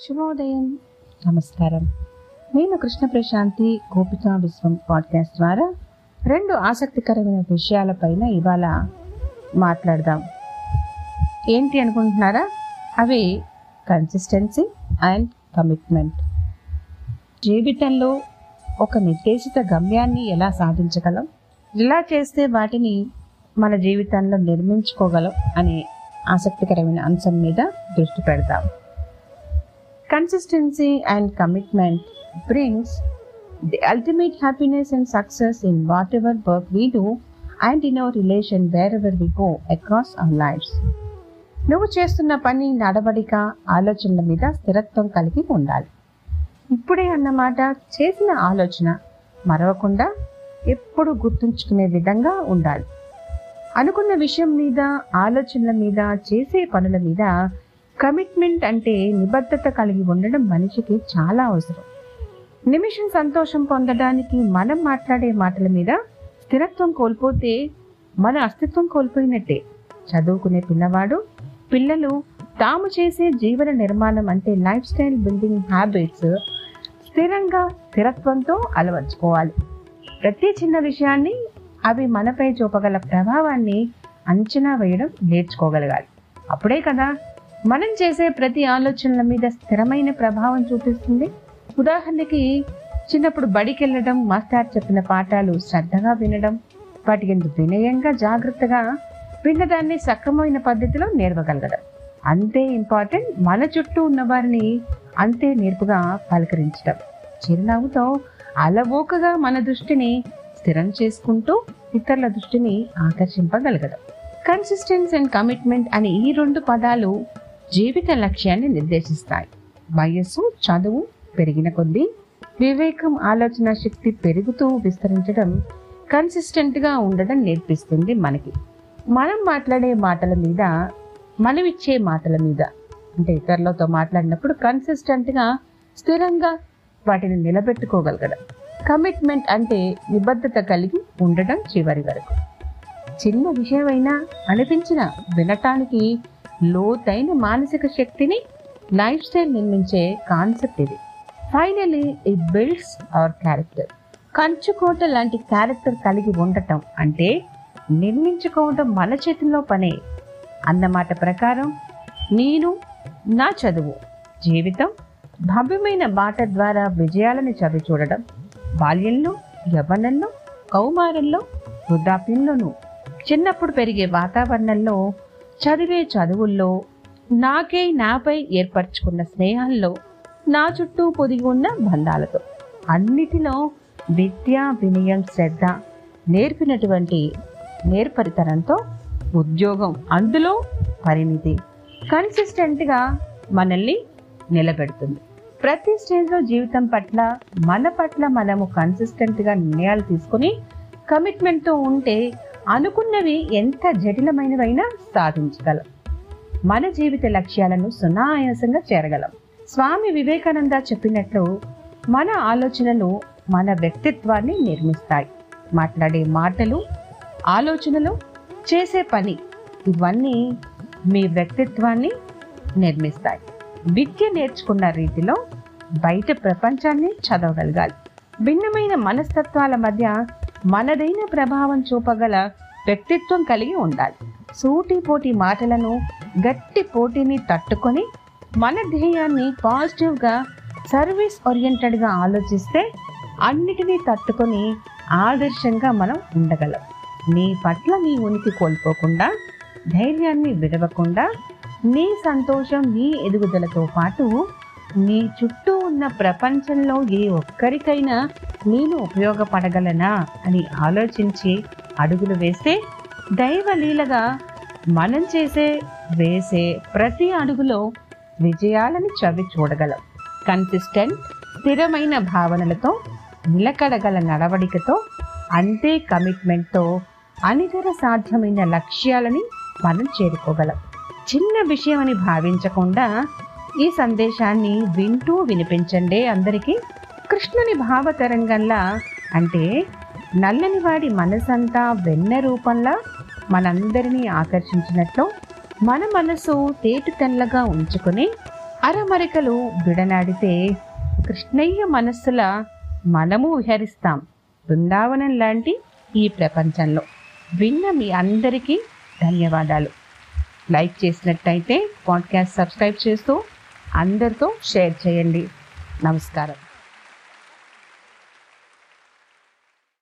శుభోదయం. నమస్కారం. నేను కృష్ణ ప్రశాంతి గోపికా విశ్వం పాడ్కాస్ట్ ద్వారా రెండు ఆసక్తికరమైన విషయాలపైన ఇవాళ మాట్లాడదాం. ఏంటి అనుకుంటున్నారా? అవి కన్సిస్టెన్సీ అండ్ కమిట్మెంట్ జీవితంలో ఒక నిర్దేశిత గమ్యాన్ని ఎలా సాధించగలం? ఇలా చేస్తే వాటిని మన జీవితంలో నిర్మించుకోగలం అనే ఆసక్తికరమైన అంశం మీద దృష్టి పెడతాం Consistency and commitment brings the ultimate happiness and success in whatever work we do and in our relation wherever we go across our lives. నువ్వు చేస్తున్న పని నడవడిక ఆలోచనల మీద స్థిరత్వం కలిగి ఉండాలి ఇప్పుడే అన్నమాట చేసిన ఆలోచన మరవకుండా ఎప్పుడు గుర్తుంచుకునే విధంగా ఉండాలి అనుకున్న విషయం మీద ఆలోచనల మీద చేసే పనుల మీద కమిట్మెంట్ అంటే నిబద్ధత కలిగి ఉండడం మనిషికి చాలా అవసరం. నిమిషం సంతోషం పొందడానికి మనం మాట్లాడే మాటల మీద స్థిరత్వం కోల్పోతే మన అస్తిత్వం కోల్పోయినట్టే. చదువుకునే పిల్లవాడు పిల్లలు తాము చేసే జీవన నిర్మాణం అంటే లైఫ్ స్టైల్ బిల్డింగ్ హ్యాబిట్స్ స్థిరంగా స్థిరత్వంతో అలవర్చుకోవాలి. ప్రతి చిన్న విషయాన్ని అవి మనపై చూపగల ప్రభావాన్ని అంచనా వేయడం నేర్చుకోగలగాలి. అప్పుడే కదా మనం చేసే ప్రతి ఆలోచనల మీద స్థిరమైన ప్రభావం చూపిస్తుంది. ఉదాహరణకి చిన్నప్పుడు బడికి వెళ్ళడం మాస్టర్ చెప్పిన పాఠాలు శ్రద్ధగా వినడం వాటి ఎందుకు వినయంగా జాగ్రత్తగా విన్నదాన్ని సక్రమమైన పద్ధతిలో నేర్వగలగడం అంతే ఇంపార్టెంట్ మన చుట్టూ ఉన్న వారిని అంతే నేర్పుగా పలకరించడం. చిరునవ్వుతో అలవోకగా మన దృష్టిని స్థిరం చేసుకుంటూ ఇతరుల దృష్టిని ఆకర్షింపగలగడం. కన్సిస్టెన్స్ అండ్ కమిట్మెంట్ అనే ఈ రెండు పదాలు జీవిత లక్ష్యాన్ని నిర్దేశిస్తాయి. వయస్సు చదువు పెరిగిన కొద్దీ వివేకం ఆలోచన శక్తి పెరుగుతూ విస్తరించడం కన్సిస్టెంట్గా ఉండడం నేర్పిస్తుంది మనకి. మనం మాట్లాడే మాటల మీద మనం ఇచ్చే మాటల మీద అంటే ఇతరులతో మాట్లాడినప్పుడు కన్సిస్టెంట్గా స్థిరంగా వాటిని నిలబెట్టుకోగలగడం. కమిట్మెంట్ అంటే నిబద్ధత కలిగి ఉండడం చివరి వరకు. చిన్న విషయమైనా అనిపించిన వినటానికి లోతైన మానసిక శక్తిని లైఫ్ స్టైల్ నిర్మించే కాన్సెప్ట్ ఇది. Finally it builds our character కంచుకోట లాంటి క్యారెక్టర్ కలిగి ఉండటం అంటే నిర్మించుకోవటం మన చేతుల్లో పనే అన్నమాట ప్రకారం నేను నా చదువు జీవితం భవ్యమైన బాట ద్వారా విజయాలను చవి చూడడం బాల్యంలో యవ్వనంలో కౌమారంలో వృద్ధాప్యంలోనూ చిన్నప్పుడు పెరిగే వాతావరణంలో చదివే చదువుల్లో నాకే నాపై ఏర్పరచుకున్న స్నేహాల్లో నా చుట్టూ పొదిగి ఉన్న బంధాలతో. అన్నిటిలో విద్య వినయం శ్రద్ధ నేర్పినటువంటి నేర్పరితనంతో ఉద్యోగం అందులో పరిణితి కన్సిస్టెంట్గా మనల్ని నిలబెడుతుంది. ప్రతి స్టేజ్లో జీవితం పట్ల మన పట్ల మనము కన్సిస్టెంట్గా నిర్ణయాలు తీసుకుని కమిట్మెంట్తో ఉంటే అనుకున్నవి ఎంత జటిలమైనవైనా సాధించగలం. మన జీవిత లక్ష్యాలను సునాయాసంగా చేరగలం. స్వామి వివేకానంద చెప్పినట్లు మన ఆలోచనలు మన వ్యక్తిత్వాన్ని నిర్మిస్తాయి. మాట్లాడే మాటలు ఆలోచనలు చేసే పని ఇవన్నీ మీ వ్యక్తిత్వాన్ని నిర్మిస్తాయి. విద్య నేర్చుకున్న రీతిలో బయట ప్రపంచాన్ని చదవగలగాలి. భిన్నమైన మనస్తత్వాల మధ్య మనదైన ప్రభావం చూపగల వ్యక్తిత్వం కలిగి ఉండాలి. సూటిపోటి మాటలను గట్టి పోటీని తట్టుకొని మన ధ్యేయాన్ని పాజిటివ్గా సర్వీస్ ఓరియంటెడ్గా ఆలోచిస్తే అన్నిటినీ తట్టుకొని ఆదర్శంగా మనం ఉండగలం. నీ పట్ల నీ ఉనికి కోల్పోకుండా ధైర్యాన్ని విడవకుండా నీ సంతోషం నీ ఎదుగుదలతో పాటు నీ చుట్టూ ఉన్న ప్రపంచంలో ఏ ఒక్కరికైనా నేను ఉపయోగపడగలనా అని ఆలోచించి అడుగులు వేస్తే దైవలీలగా మనం చేసే వేసే ప్రతి అడుగులో విజయాలను చవి చూడగలం. కన్సిస్టెంట్ స్థిరమైన భావనలతో నిలకడగల నడవడికతో అంతే కమిట్మెంట్తో అనితర సాధ్యమైన లక్ష్యాలని మనం చేరుకోగలం. చిన్న విషయం అని భావించకుండా ఈ సందేశాన్ని వింటూ వినిపించండి అందరికీ. కృష్ణుని భావతరంగంలా అంటే నల్లని వాడి మనసంతా వెన్న రూపంలా మనందరినీ ఆకర్షించినట్లు మన మనసు తేటు తెల్లగా ఉంచుకొని అరమరికలు విడనాడితే కృష్ణయ్య మనస్సుల మనము విహరిస్తాం. బృందావనం లాంటి ఈ ప్రపంచంలో విన్న మీ అందరికీ ధన్యవాదాలు. లైక్ చేసినట్టయితే పాడ్కాస్ట్ సబ్స్క్రైబ్ చేస్తూ అందరితో షేర్ చేయండి. నమస్కారం.